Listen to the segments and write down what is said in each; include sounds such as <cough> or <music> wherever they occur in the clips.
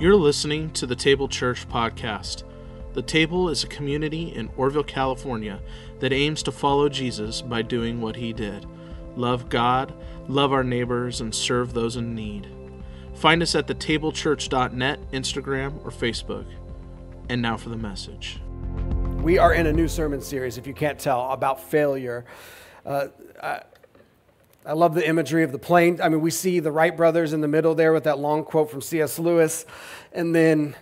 You're listening to the Table Church podcast. The Table is a community in Oroville, California that aims to follow Jesus by doing what he did love God, love our neighbors, and serve those in need. Find us at thetablechurch.net, Instagram, or Facebook. And now for the message. We are in a new sermon series, if you can't tell, about failure. Uh, I, I love the imagery of the plane. I mean, we see the Wright brothers in the middle there with that long quote from C.S. Lewis. And then,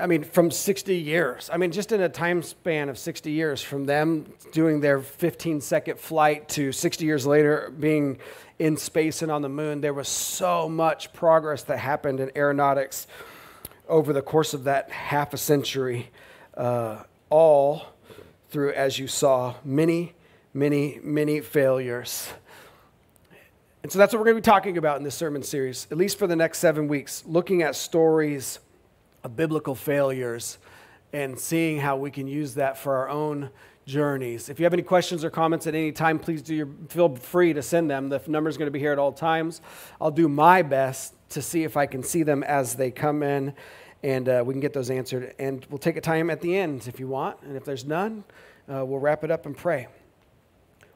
I mean, from 60 years. I mean, just in a time span of 60 years, from them doing their 15 second flight to 60 years later being in space and on the moon, there was so much progress that happened in aeronautics over the course of that half a century, uh, all through, as you saw, many, many, many failures. And so that's what we're going to be talking about in this sermon series, at least for the next seven weeks, looking at stories of biblical failures and seeing how we can use that for our own journeys. If you have any questions or comments at any time, please do your, feel free to send them. The number is going to be here at all times. I'll do my best to see if I can see them as they come in, and uh, we can get those answered. And we'll take a time at the end if you want, and if there's none, uh, we'll wrap it up and pray.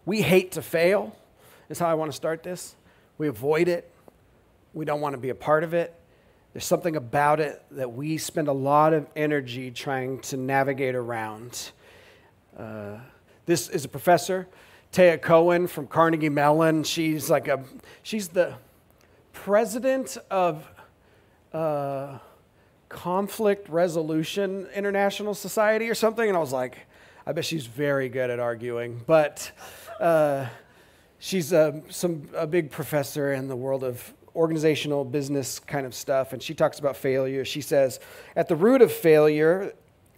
We hate to fail. Is how I want to start this. We avoid it. We don't want to be a part of it. There's something about it that we spend a lot of energy trying to navigate around. Uh, this is a professor, Taya Cohen from Carnegie Mellon. She's like a, she's the president of uh, Conflict Resolution International Society or something. And I was like, I bet she's very good at arguing. But uh, she's a, some, a big professor in the world of organizational business kind of stuff, and she talks about failure. She says, At the root of failure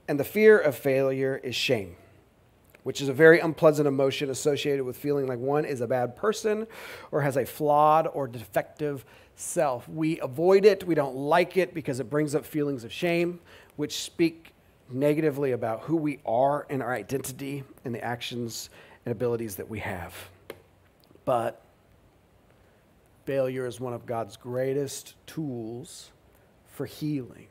and the fear of failure is shame, which is a very unpleasant emotion associated with feeling like one is a bad person or has a flawed or defective self. We avoid it, we don't like it because it brings up feelings of shame, which speak negatively about who we are and our identity and the actions and abilities that we have. But failure is one of God's greatest tools for healing,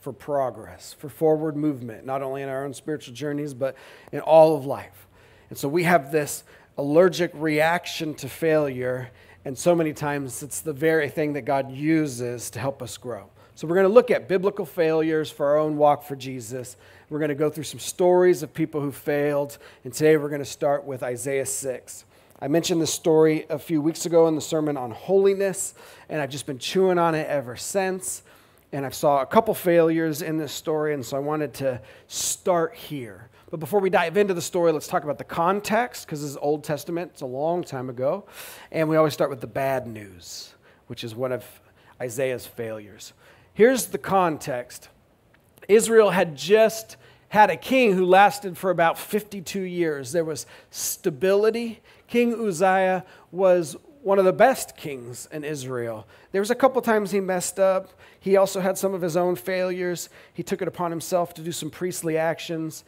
for progress, for forward movement, not only in our own spiritual journeys, but in all of life. And so we have this allergic reaction to failure, and so many times it's the very thing that God uses to help us grow. So we're going to look at biblical failures for our own walk for Jesus. We're going to go through some stories of people who failed, and today we're going to start with Isaiah 6. I mentioned this story a few weeks ago in the sermon on holiness, and I've just been chewing on it ever since. And I saw a couple failures in this story, and so I wanted to start here. But before we dive into the story, let's talk about the context, because this is Old Testament, it's a long time ago. And we always start with the bad news, which is one of Isaiah's failures. Here's the context Israel had just had a king who lasted for about 52 years. There was stability. King Uzziah was one of the best kings in Israel. There was a couple times he messed up. He also had some of his own failures. He took it upon himself to do some priestly actions.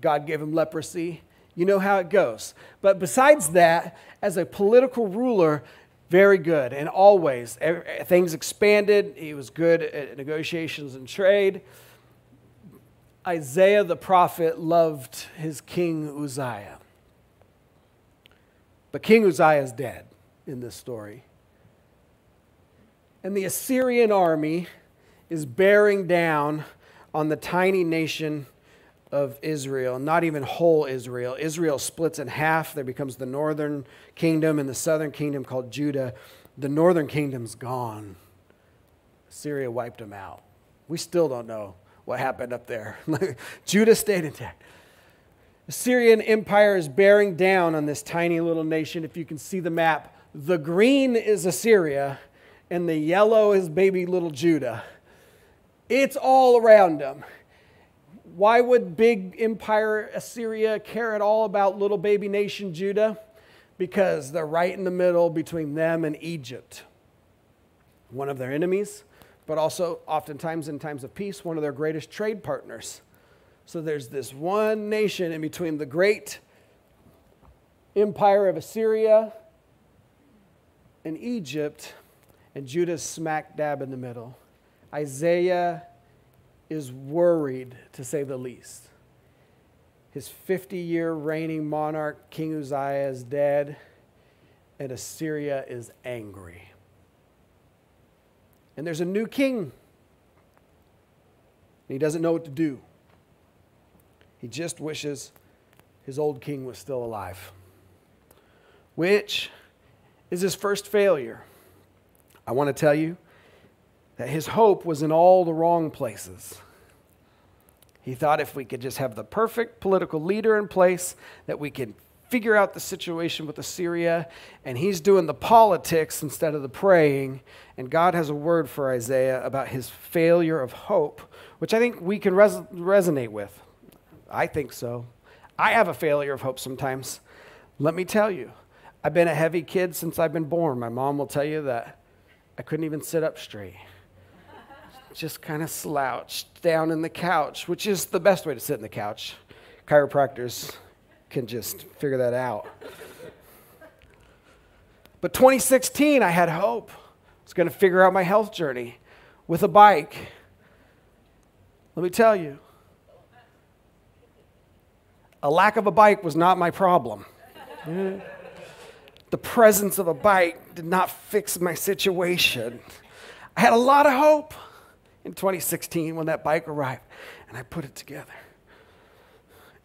God gave him leprosy. You know how it goes. But besides that, as a political ruler, very good. And always, things expanded. He was good at negotiations and trade. Isaiah the prophet loved his king Uzziah. But King Uzziah is dead in this story. And the Assyrian army is bearing down on the tiny nation of Israel, not even whole Israel. Israel splits in half. There becomes the northern kingdom and the southern kingdom called Judah. The northern kingdom's gone. Assyria wiped them out. We still don't know what happened up there. <laughs> Judah stayed intact. The Assyrian Empire is bearing down on this tiny little nation. If you can see the map, the green is Assyria and the yellow is baby little Judah. It's all around them. Why would big empire Assyria care at all about little baby nation Judah? Because they're right in the middle between them and Egypt, one of their enemies, but also oftentimes in times of peace, one of their greatest trade partners. So there's this one nation in between the great empire of Assyria and Egypt, and Judah's smack dab in the middle. Isaiah is worried, to say the least. His 50 year reigning monarch, King Uzziah, is dead, and Assyria is angry. And there's a new king, and he doesn't know what to do. He just wishes his old king was still alive, which is his first failure. I want to tell you that his hope was in all the wrong places. He thought if we could just have the perfect political leader in place, that we could figure out the situation with Assyria, and he's doing the politics instead of the praying. And God has a word for Isaiah about his failure of hope, which I think we can res- resonate with. I think so. I have a failure of hope sometimes. Let me tell you, I've been a heavy kid since I've been born. My mom will tell you that I couldn't even sit up straight. Just kind of slouched down in the couch, which is the best way to sit in the couch. Chiropractors can just figure that out. But 2016, I had hope. I was going to figure out my health journey with a bike. Let me tell you, a lack of a bike was not my problem. the presence of a bike did not fix my situation. I had a lot of hope in 2016 when that bike arrived, and I put it together.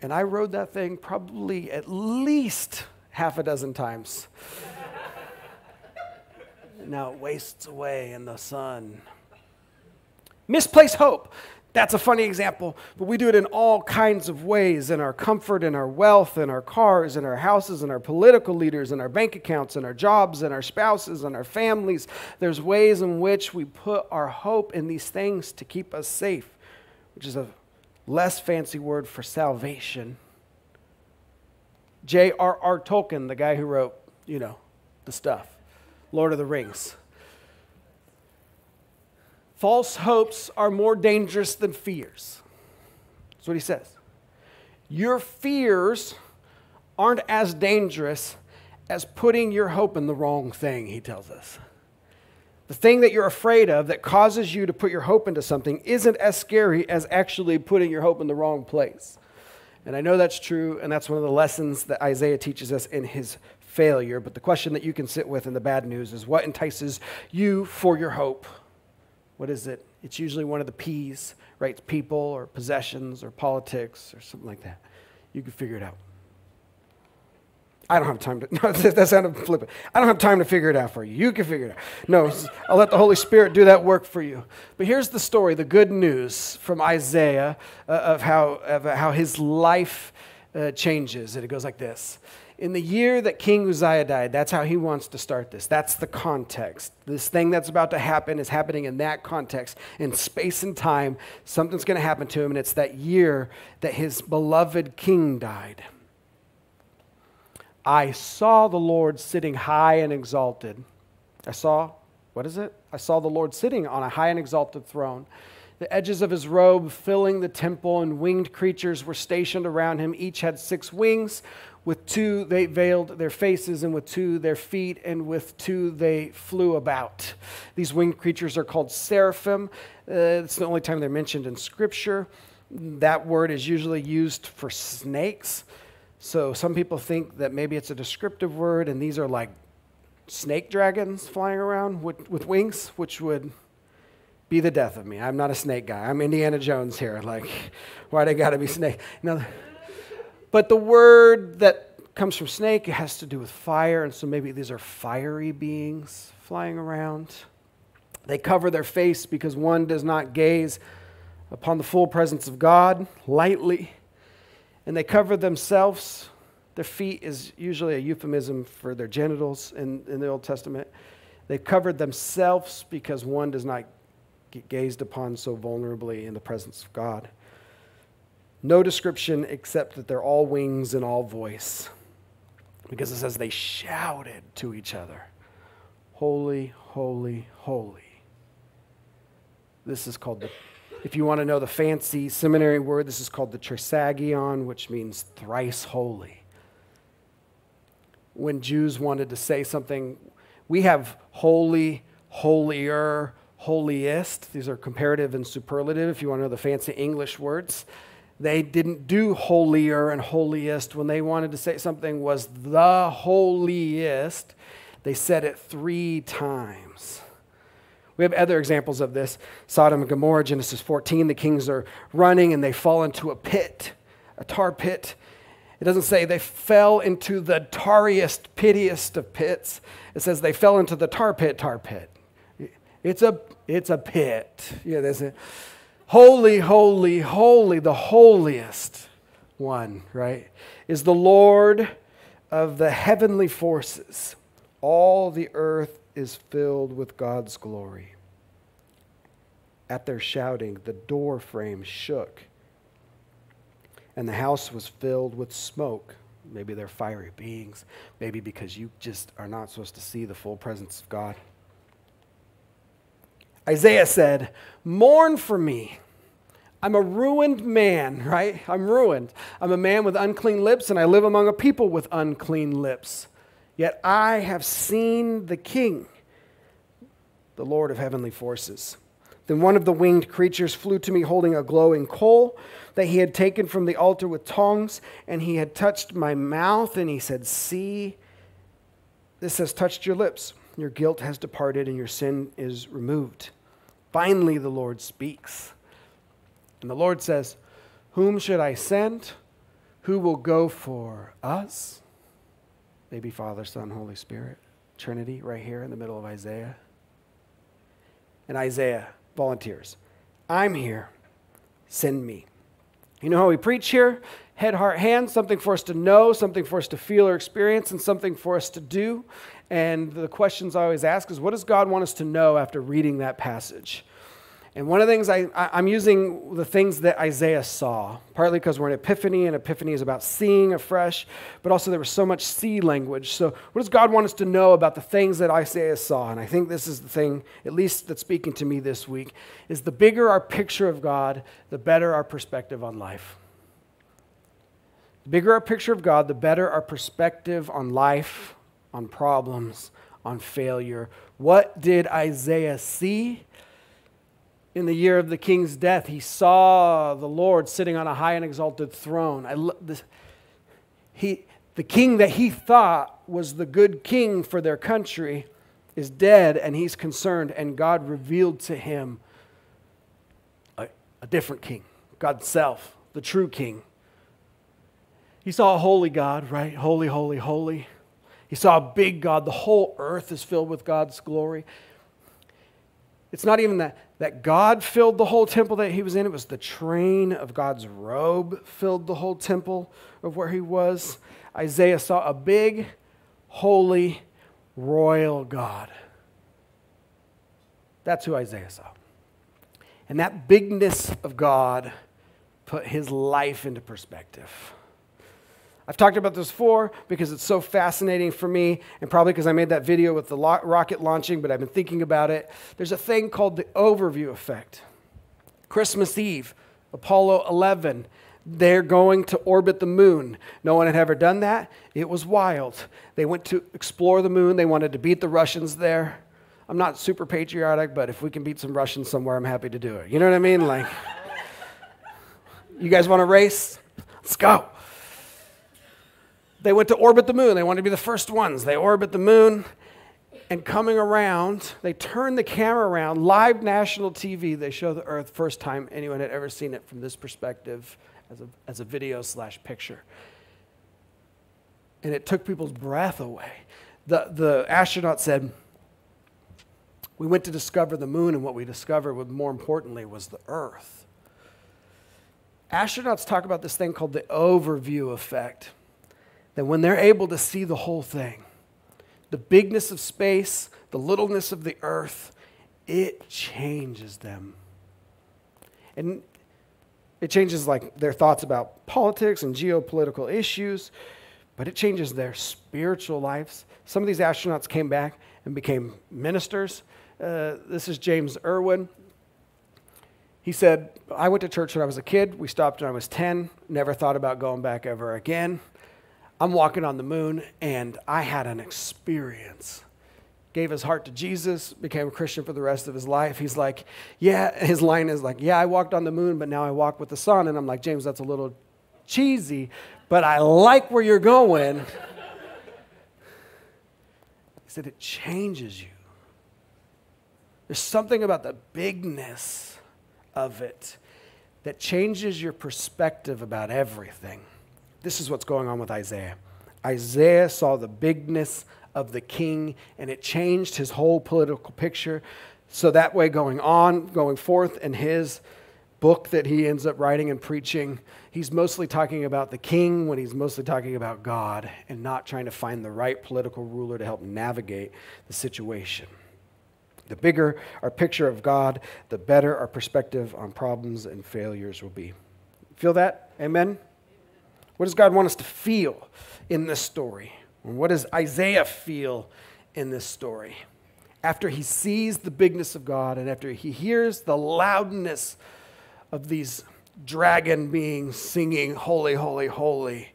And I rode that thing probably at least half a dozen times. now it wastes away in the sun. Misplaced hope. That's a funny example, but we do it in all kinds of ways in our comfort, in our wealth, in our cars, in our houses, in our political leaders, in our bank accounts, in our jobs, in our spouses, in our families. There's ways in which we put our hope in these things to keep us safe, which is a less fancy word for salvation. J.R.R. Tolkien, the guy who wrote, you know, the stuff, Lord of the Rings. False hopes are more dangerous than fears. That's what he says. Your fears aren't as dangerous as putting your hope in the wrong thing, he tells us. The thing that you're afraid of that causes you to put your hope into something isn't as scary as actually putting your hope in the wrong place. And I know that's true, and that's one of the lessons that Isaiah teaches us in his failure. But the question that you can sit with in the bad news is what entices you for your hope? What is it? It's usually one of the P's, right? It's people or possessions or politics or something like that. You can figure it out. I don't have time to, <laughs> no, that sounded flippant. I don't have time to figure it out for you. You can figure it out. No, I'll let the Holy Spirit do that work for you. But here's the story, the good news from Isaiah uh, of, how, of how his life uh, changes. And it goes like this in the year that King Uzziah died, that's how he wants to start this. That's the context. This thing that's about to happen is happening in that context. In space and time, something's going to happen to him, and it's that year that his beloved king died. I saw the Lord sitting high and exalted. I saw, what is it? I saw the Lord sitting on a high and exalted throne the edges of his robe filling the temple, and winged creatures were stationed around him. Each had six wings. With two, they veiled their faces, and with two, their feet, and with two, they flew about. These winged creatures are called seraphim. Uh, it's the only time they're mentioned in Scripture. That word is usually used for snakes. So some people think that maybe it's a descriptive word, and these are like snake dragons flying around with, with wings, which would be the death of me. I'm not a snake guy. I'm Indiana Jones here. Like, why they got to be snake? No. But the word that comes from snake has to do with fire, and so maybe these are fiery beings flying around. They cover their face because one does not gaze upon the full presence of God lightly, and they cover themselves. Their feet is usually a euphemism for their genitals in, in the Old Testament. They covered themselves because one does not get gazed upon so vulnerably in the presence of God. No description except that they're all wings and all voice. Because it says they shouted to each other Holy, holy, holy. This is called the, if you want to know the fancy seminary word, this is called the trisagion, which means thrice holy. When Jews wanted to say something, we have holy, holier, holiest. These are comparative and superlative if you want to know the fancy English words. They didn't do holier and holiest when they wanted to say something was the holiest. They said it three times. We have other examples of this. Sodom and Gomorrah, Genesis 14, the kings are running and they fall into a pit, a tar pit. It doesn't say they fell into the tarriest, pittiest of pits. It says they fell into the tar pit, tar pit. It's a, it's a pit. Yeah, there's a holy, holy, holy, the holiest one, right, is the Lord of the heavenly forces. All the earth is filled with God's glory. At their shouting, the door frame shook, and the house was filled with smoke. Maybe they're fiery beings, maybe because you just are not supposed to see the full presence of God. Isaiah said, Mourn for me. I'm a ruined man, <laughs> right? I'm ruined. I'm a man with unclean lips, and I live among a people with unclean lips. Yet I have seen the King, the Lord of heavenly forces. Then one of the winged creatures flew to me holding a glowing coal that he had taken from the altar with tongs, and he had touched my mouth, and he said, See, this has touched your lips. Your guilt has departed, and your sin is removed. Finally, the Lord speaks. And the Lord says, Whom should I send? Who will go for us? Maybe Father, Son, Holy Spirit, Trinity, right here in the middle of Isaiah. And Isaiah volunteers I'm here. Send me. You know how we preach here? Head, heart, hands, something for us to know, something for us to feel or experience, and something for us to do. And the questions I always ask is what does God want us to know after reading that passage? And one of the things I, am using the things that Isaiah saw, partly because we're in Epiphany, and Epiphany is about seeing afresh, but also there was so much see language. So, what does God want us to know about the things that Isaiah saw? And I think this is the thing, at least that's speaking to me this week, is the bigger our picture of God, the better our perspective on life. The bigger our picture of God, the better our perspective on life, on problems, on failure. What did Isaiah see? in the year of the king's death, he saw the Lord sitting on a high and exalted throne. I, this, he, the king that he thought was the good king for their country is dead, and he's concerned, and God revealed to him a, a different king, God's self, the true king. He saw a holy God, right? Holy, holy, holy. He saw a big God. The whole earth is filled with God's glory. It's not even that, that God filled the whole temple that he was in, it was the train of God's robe filled the whole temple of where he was. Isaiah saw a big, holy, royal God. That's who Isaiah saw. And that bigness of God put his life into perspective. I've talked about this before because it's so fascinating for me, and probably because I made that video with the rocket launching, but I've been thinking about it. There's a thing called the overview effect. Christmas Eve, Apollo 11, they're going to orbit the moon. No one had ever done that. It was wild. They went to explore the moon, they wanted to beat the Russians there. I'm not super patriotic, but if we can beat some Russians somewhere, I'm happy to do it. You know what I mean? Like, <laughs> you guys want to race? Let's go they went to orbit the moon. They wanted to be the first ones. They orbit the moon, and coming around, they turn the camera around, live national TV. They show the Earth, first time anyone had ever seen it from this perspective as a, as a video slash picture. And it took people's breath away. The, the astronaut said, We went to discover the moon, and what we discovered, more importantly, was the Earth. Astronauts talk about this thing called the overview effect that when they're able to see the whole thing, the bigness of space, the littleness of the earth, it changes them. And it changes like their thoughts about politics and geopolitical issues, but it changes their spiritual lives. Some of these astronauts came back and became ministers. Uh, this is James Irwin. He said, I went to church when I was a kid. We stopped when I was 10. Never thought about going back ever again. I'm walking on the moon and I had an experience. gave his heart to Jesus, became a Christian for the rest of his life. He's like, Yeah, <laughs> his line is like, Yeah, I walked on the moon, but now I walk with the Son. And I'm like, James, that's a little cheesy, but I like where you're going. <laughs> he said, It changes you. There's something about the bigness of it that changes your perspective about everything. This is what's going on with Isaiah. Isaiah saw the bigness of the king, and it changed his whole political picture. So that way, going on, going forth in his book that he ends up writing and preaching, he's mostly talking about the king when he's mostly talking about God and not trying to find the right political ruler to help navigate the situation. The bigger our picture of God, the better our perspective on problems and failures will be. Feel that? Amen? What does God want us to feel in this story? What does Isaiah feel in this story? After he sees the bigness of God and after he hears the loudness of these dragon beings singing, Holy, Holy, Holy,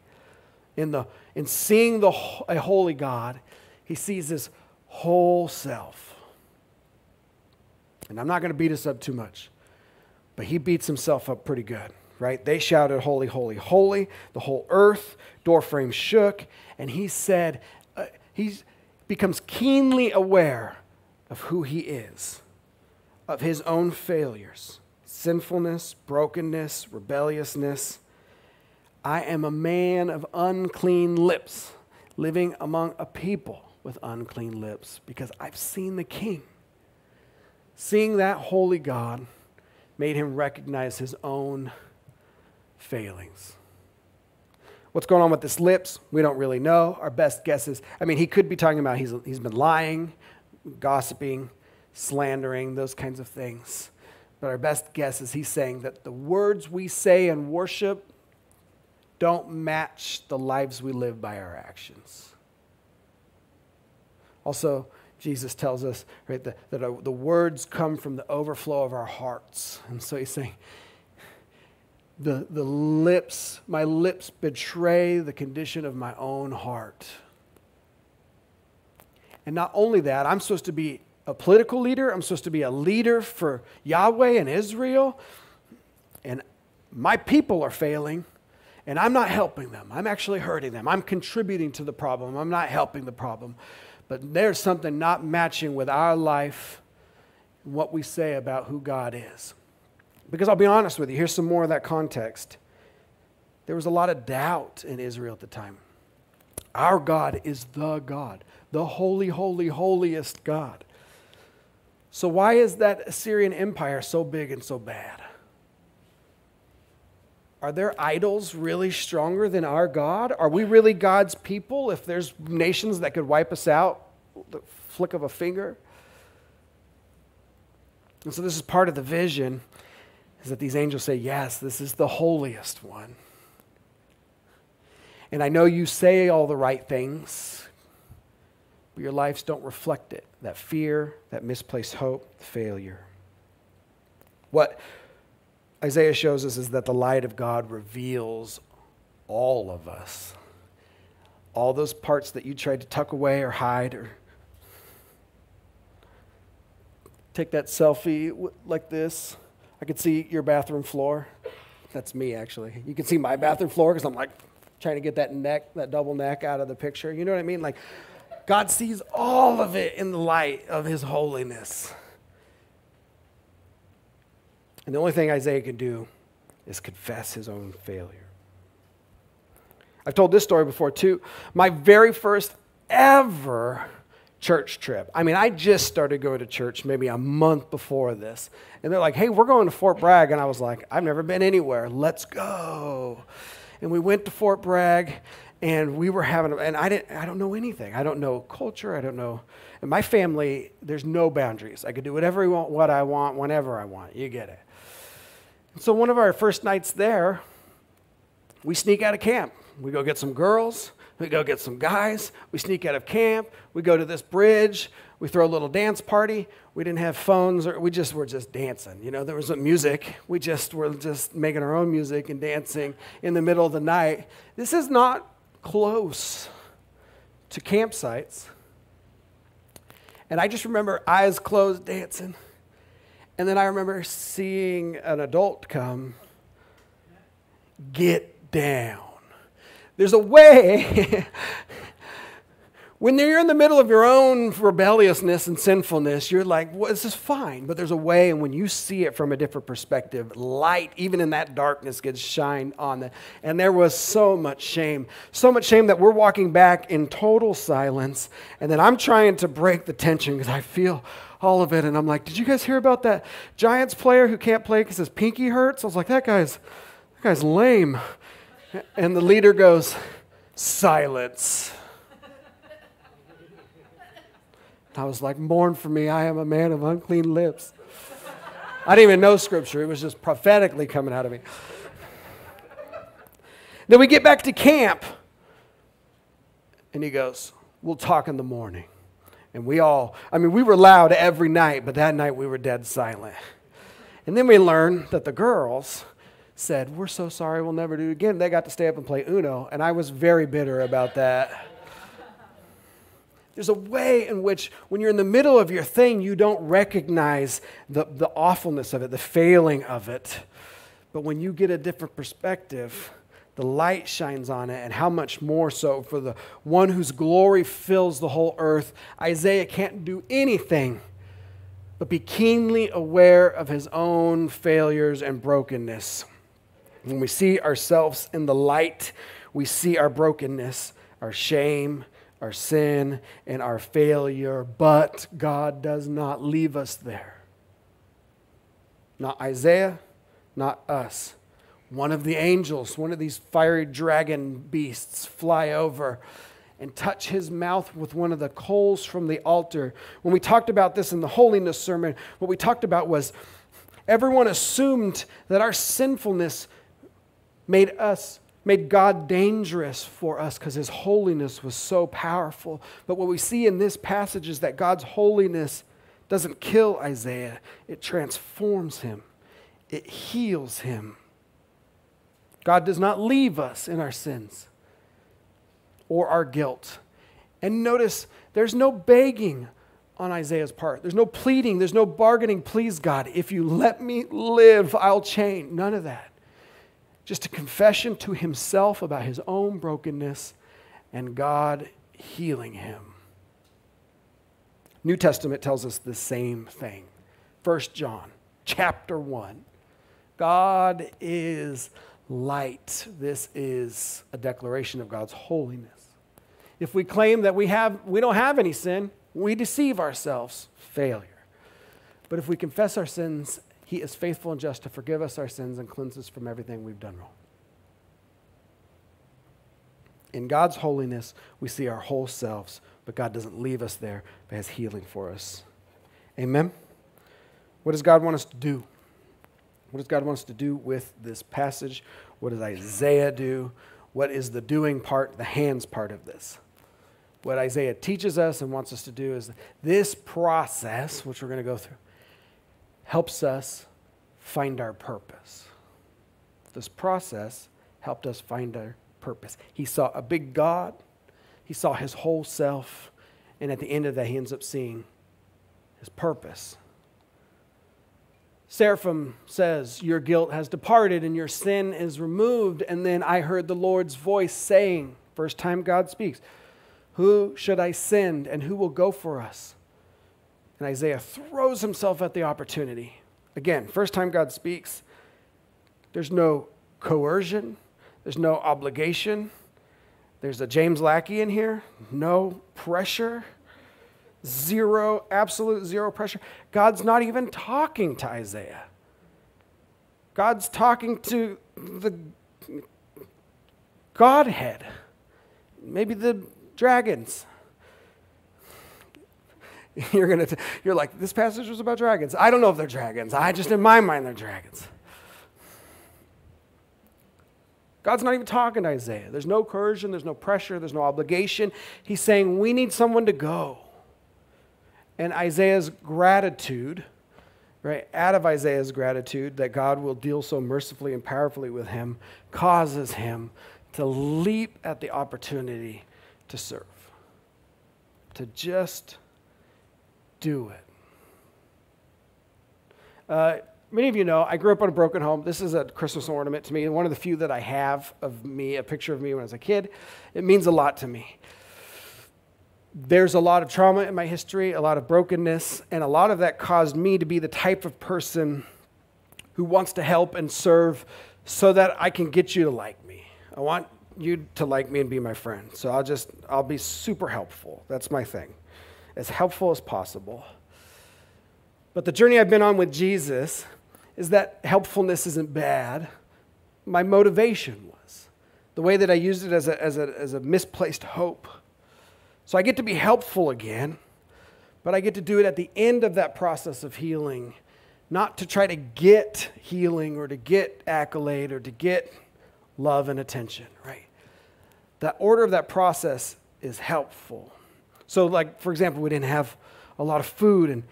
in, the, in seeing the, a holy God, he sees his whole self. And I'm not going to beat us up too much, but he beats himself up pretty good right? They shouted, Holy, holy, holy. The whole earth, doorframe shook. And he said, uh, he becomes keenly aware of who he is, of his own failures, sinfulness, brokenness, rebelliousness. I am a man of unclean lips, living among a people with unclean lips, because I've seen the king. Seeing that holy God made him recognize his own failings. What's going on with his lips? We don't really know. Our best guess is I mean, he could be talking about he's, he's been lying, gossiping, slandering, those kinds of things. But our best guess is he's saying that the words we say in worship don't match the lives we live by our actions. Also, Jesus tells us right, that, that the words come from the overflow of our hearts. And so he's saying, the, the lips, my lips betray the condition of my own heart. And not only that, I'm supposed to be a political leader, I'm supposed to be a leader for Yahweh and Israel, and my people are failing, and I'm not helping them. I'm actually hurting them. I'm contributing to the problem, I'm not helping the problem. But there's something not matching with our life, what we say about who God is. Because I'll be honest with you, here's some more of that context. There was a lot of doubt in Israel at the time. Our God is the God, the holy, holy, holiest God. So, why is that Assyrian empire so big and so bad? Are their idols really stronger than our God? Are we really God's people if there's nations that could wipe us out the flick of a finger? And so, this is part of the vision is that these angels say, Yes, this is the holiest one. And I know you say all the right things, but your lives don't reflect it that fear, that misplaced hope, failure. What Isaiah shows us is that the light of God reveals all of us. All those parts that you tried to tuck away or hide or take that selfie like this I could see your bathroom floor. That's me, actually. You can see my bathroom floor because I'm like trying to get that neck, that double neck out of the picture. You know what I mean? Like, God sees all of it in the light of His holiness. And the only thing Isaiah can do is confess his own failure. I've told this story before too. My very first ever church trip. I mean, I just started going to church maybe a month before this. And they're like, hey, we're going to Fort Bragg. And I was like, I've never been anywhere. Let's go. And we went to Fort Bragg and we were having, and I, didn't, I don't know anything. I don't know culture. I don't know. In my family, there's no boundaries. I could do whatever I want, what I want, whenever I want. You get it. And so one of our first nights there, we sneak out of camp. We go get some girls we go get some guys. We sneak out of camp. We go to this bridge. We throw a little dance party. We didn't have phones, or we just were just dancing. You know, there was music. We just were just making our own music and dancing in the middle of the night. This is not close to campsites. And I just remember eyes closed dancing. And then I remember seeing an adult come, get down. There's a way <laughs> when you're in the middle of your own rebelliousness and sinfulness, you're like, well, this is fine. But there's a way, and when you see it from a different perspective, light, even in that darkness, gets shined on it. And there was so much shame. So much shame that we're walking back in total silence. And then I'm trying to break the tension because I feel all of it. And I'm like, did you guys hear about that Giants player who can't play because his pinky hurts? I was like, that guy's, that guy's lame. And the leader goes, silence. I was like, Mourn for me, I am a man of unclean lips. I didn't even know scripture, it was just prophetically coming out of me. Then we get back to camp, and he goes, We'll talk in the morning. And we all, I mean, we were loud every night, but that night we were dead silent. And then we learned that the girls said, We're so sorry, we'll never do it again. They got to stay up and play Uno, and I was very bitter about that. There's a way in which, when you're in the middle of your thing, you don't recognize the, the awfulness of it, the failing of it. But when you get a different perspective, the light shines on it, and how much more so for the one whose glory fills the whole earth. Isaiah can't do anything but be keenly aware of his own failures and brokenness. When we see ourselves in the light, we see our brokenness, our shame, our sin and our failure, but God does not leave us there. Not Isaiah, not us. One of the angels, one of these fiery dragon beasts, fly over and touch his mouth with one of the coals from the altar. When we talked about this in the holiness sermon, what we talked about was everyone assumed that our sinfulness made us made God dangerous for us because his holiness was so powerful. But what we see in this passage is that God's holiness doesn't kill Isaiah, it transforms him, it heals him. God does not leave us in our sins or our guilt. And notice there's no begging on Isaiah's part. There's no pleading, there's no bargaining. Please, God, if you let me live, I'll change. None of that just a confession to himself about his own brokenness and God healing him. New Testament tells us the same thing. 1 John chapter 1. God is light. This is a declaration of God's holiness. If we claim that we have we don't have any sin, we deceive ourselves, failure. But if we confess our sins he is faithful and just to forgive us our sins and cleanse us from everything we've done wrong. In God's holiness, we see our whole selves, but God doesn't leave us there, but has healing for us. Amen? What does God want us to do? What does God want us to do with this passage? What does Isaiah do? What is the doing part, the hands part of this? What Isaiah teaches us and wants us to do is this process, which we're going to go through, helps us find our purpose. This process helped us find our purpose. He saw a big God, he saw his whole self, and at the end of that, he ends up seeing his purpose. Seraphim says, Your guilt has departed and your sin is removed. And then I heard the Lord's voice saying, First time God speaks, Who should I send and who will go for us? And Isaiah throws himself at the opportunity. Again, first time God speaks, there's no coercion, there's no obligation. There's a James Lackey in here, no pressure, zero, absolute zero pressure. God's not even talking to Isaiah. God's talking to the Godhead, maybe the dragons. <laughs> you're gonna t- you're like this passage was about dragons. I don't know if they're dragons. I just in my mind they're dragons. God's not even talking to isaiah. There's no coercion there's no pressure there's no obligation. He's saying we need someone to go. And isaiah's gratitude right out of isaiah's gratitude that god will deal so mercifully and powerfully with him causes him to leap at the opportunity to serve to just do it. Uh, many of you know I grew up in a broken home. This is a Christmas ornament to me, one of the few that I have of me, a picture of me when I was a kid. It means a lot to me. There's a lot of trauma in my history, a lot of brokenness, and a lot of that caused me to be the type of person who wants to help and serve so that I can get you to like me. I want you to like me and be my friend. So I'll just, I'll be super helpful. That's my thing. As helpful as possible. But the journey I've been on with Jesus is that helpfulness isn't bad. My motivation was the way that I used it as a, as a, as a misplaced hope. So I get to be helpful again, but I get to do it at the end of that process of healing, not to try to get healing or to get accolade or to get love and attention, right? The order of that process is helpful. So, like, for example, we didn't have a lot of food, and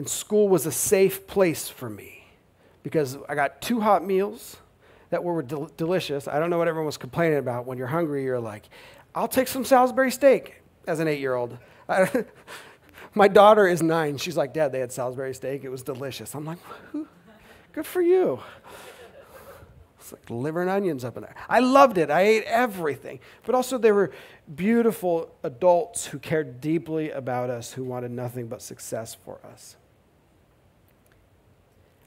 and school was a safe place for me because I got two hot meals that were del- delicious. I don't know what everyone was complaining about. When you're hungry, you're like, I'll take some Salisbury steak as an eight year old. <laughs> My daughter is nine. She's like, Dad, they had Salisbury steak. It was delicious. I'm like, good for you. Like liver and onions up in there. I loved it. I ate everything. But also, there were beautiful adults who cared deeply about us, who wanted nothing but success for us.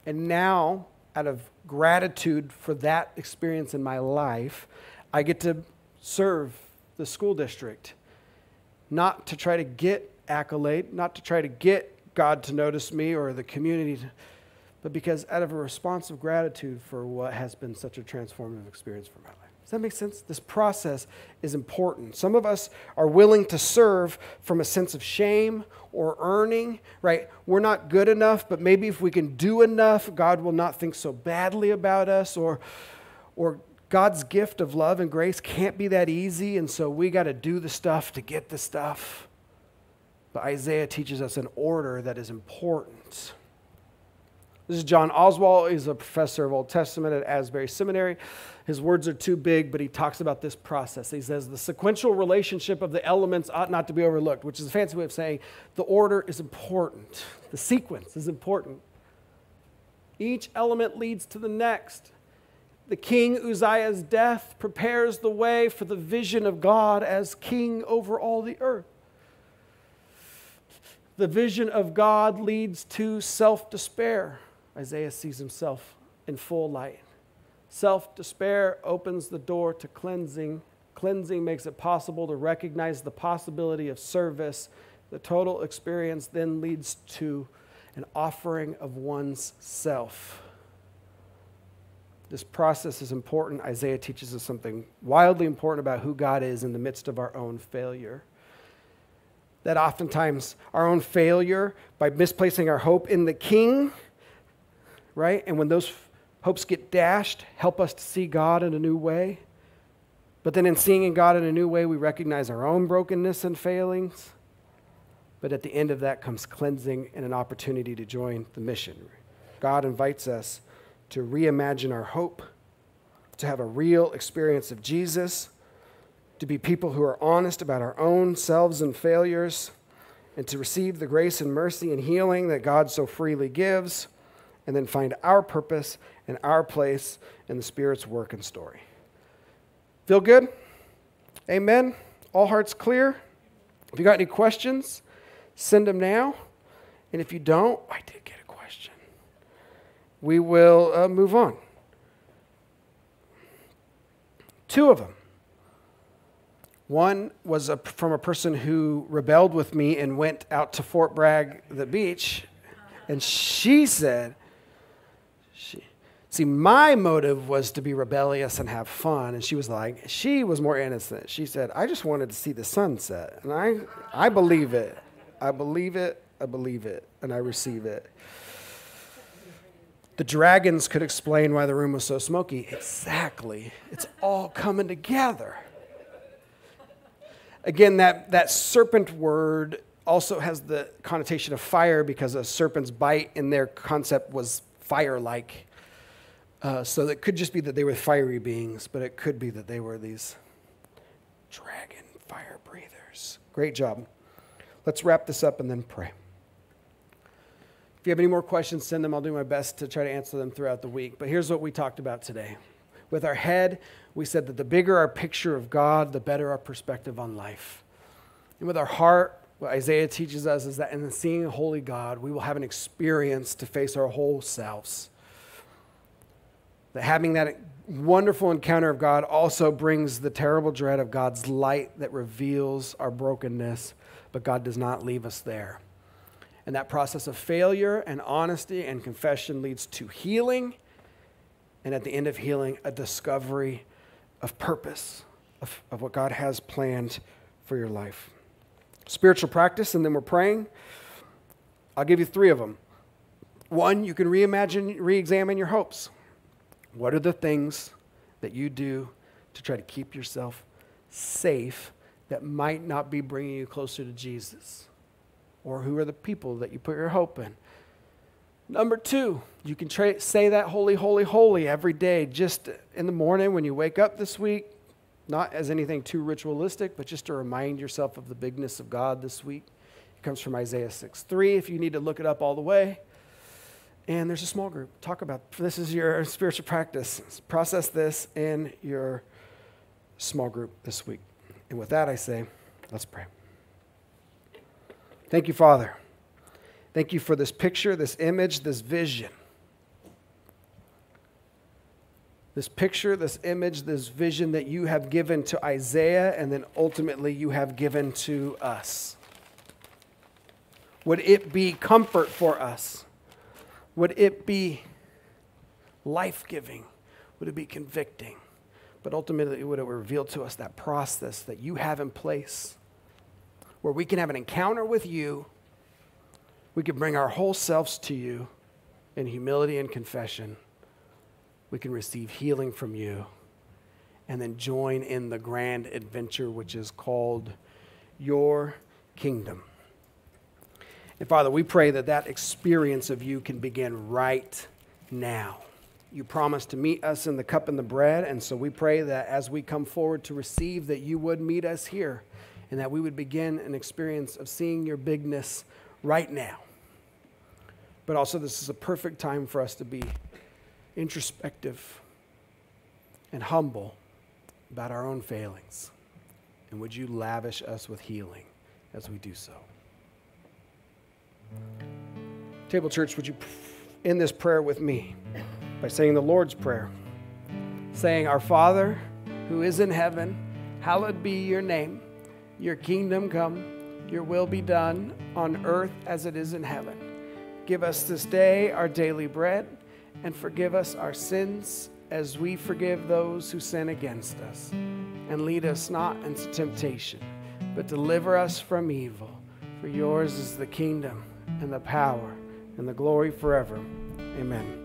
And now, out of gratitude for that experience in my life, I get to serve the school district, not to try to get accolade, not to try to get God to notice me or the community, to, but because out of a response of gratitude for what has been such a transformative experience for my life. Does that make sense? This process is important. Some of us are willing to serve from a sense of shame or earning, right? We're not good enough, but maybe if we can do enough, God will not think so badly about us, or, or God's gift of love and grace can't be that easy, and so we got to do the stuff to get the stuff. But Isaiah teaches us an order that is important. This is John Oswalt. He's a professor of Old Testament at Asbury Seminary. His words are too big, but he talks about this process. He says the sequential relationship of the elements ought not to be overlooked, which is a fancy way of saying the order is important, the sequence is important. Each element leads to the next. The king Uzziah's death prepares the way for the vision of God as king over all the earth. The vision of God leads to self despair. Isaiah sees himself in full light. Self despair opens the door to cleansing. Cleansing makes it possible to recognize the possibility of service. The total experience then leads to an offering of one's self. This process is important. Isaiah teaches us something wildly important about who God is in the midst of our own failure. That oftentimes our own failure, by misplacing our hope in the King, right? And when those hopes get dashed, help us to see God in a new way. But then in seeing God in a new way, we recognize our own brokenness and failings. But at the end of that comes cleansing and an opportunity to join the mission. God invites us to reimagine our hope, to have a real experience of Jesus, to be people who are honest about our own selves and failures, and to receive the grace and mercy and healing that God so freely gives and then find our purpose and our place in the Spirit's work and story. Feel good? Amen? All hearts clear? If you got any questions, send them now. And if you don't, I did get a question. We will uh, move on. Two of them. One was a, from a person who rebelled with me and went out to Fort Bragg, the beach, and she said, See, my motive was to be rebellious and have fun. And she was like, she was more innocent. She said, I just wanted to see the sunset. And I, I believe it. I believe it. I believe it. And I receive it. The dragons could explain why the room was so smoky. Exactly. It's all coming together. Again, that, that serpent word also has the connotation of fire because a serpent's bite in their concept was fire like. Uh, so it could just be that they were fiery beings, but it could be that they were these dragon fire breathers. Great job. Let's wrap this up and then pray. If you have any more questions, send them. I'll do my best to try to answer them throughout the week. But here's what we talked about today. With our head, we said that the bigger our picture of God, the better our perspective on life. And with our heart, what Isaiah teaches us is that in seeing holy God, we will have an experience to face our whole selves. That having that wonderful encounter of God also brings the terrible dread of God's light that reveals our brokenness, but God does not leave us there. And that process of failure and honesty and confession leads to healing, and at the end of healing, a discovery of purpose, of, of what God has planned for your life. Spiritual practice, and then we're praying. I'll give you three of them. One, you can reimagine, re examine your hopes. What are the things that you do to try to keep yourself safe that might not be bringing you closer to Jesus? Or who are the people that you put your hope in? Number two, you can tra- say that holy, holy, holy every day, just in the morning when you wake up this week, not as anything too ritualistic, but just to remind yourself of the bigness of God this week. It comes from Isaiah 6 3, if you need to look it up all the way. And there's a small group. Talk about this is your spiritual practice. Process this in your small group this week. And with that, I say, let's pray. Thank you, Father. Thank you for this picture, this image, this vision. This picture, this image, this vision that you have given to Isaiah and then ultimately you have given to us. Would it be comfort for us? Would it be life giving? Would it be convicting? But ultimately, would it reveal to us that process that you have in place where we can have an encounter with you? We can bring our whole selves to you in humility and confession. We can receive healing from you and then join in the grand adventure which is called your kingdom. And Father, we pray that that experience of you can begin right now. You promised to meet us in the cup and the bread, and so we pray that as we come forward to receive, that you would meet us here and that we would begin an experience of seeing your bigness right now. But also, this is a perfect time for us to be introspective and humble about our own failings. And would you lavish us with healing as we do so? Table Church, would you end this prayer with me by saying the Lord's Prayer? Saying, Our Father who is in heaven, hallowed be your name. Your kingdom come, your will be done on earth as it is in heaven. Give us this day our daily bread and forgive us our sins as we forgive those who sin against us. And lead us not into temptation, but deliver us from evil. For yours is the kingdom and the power and the glory forever. Amen.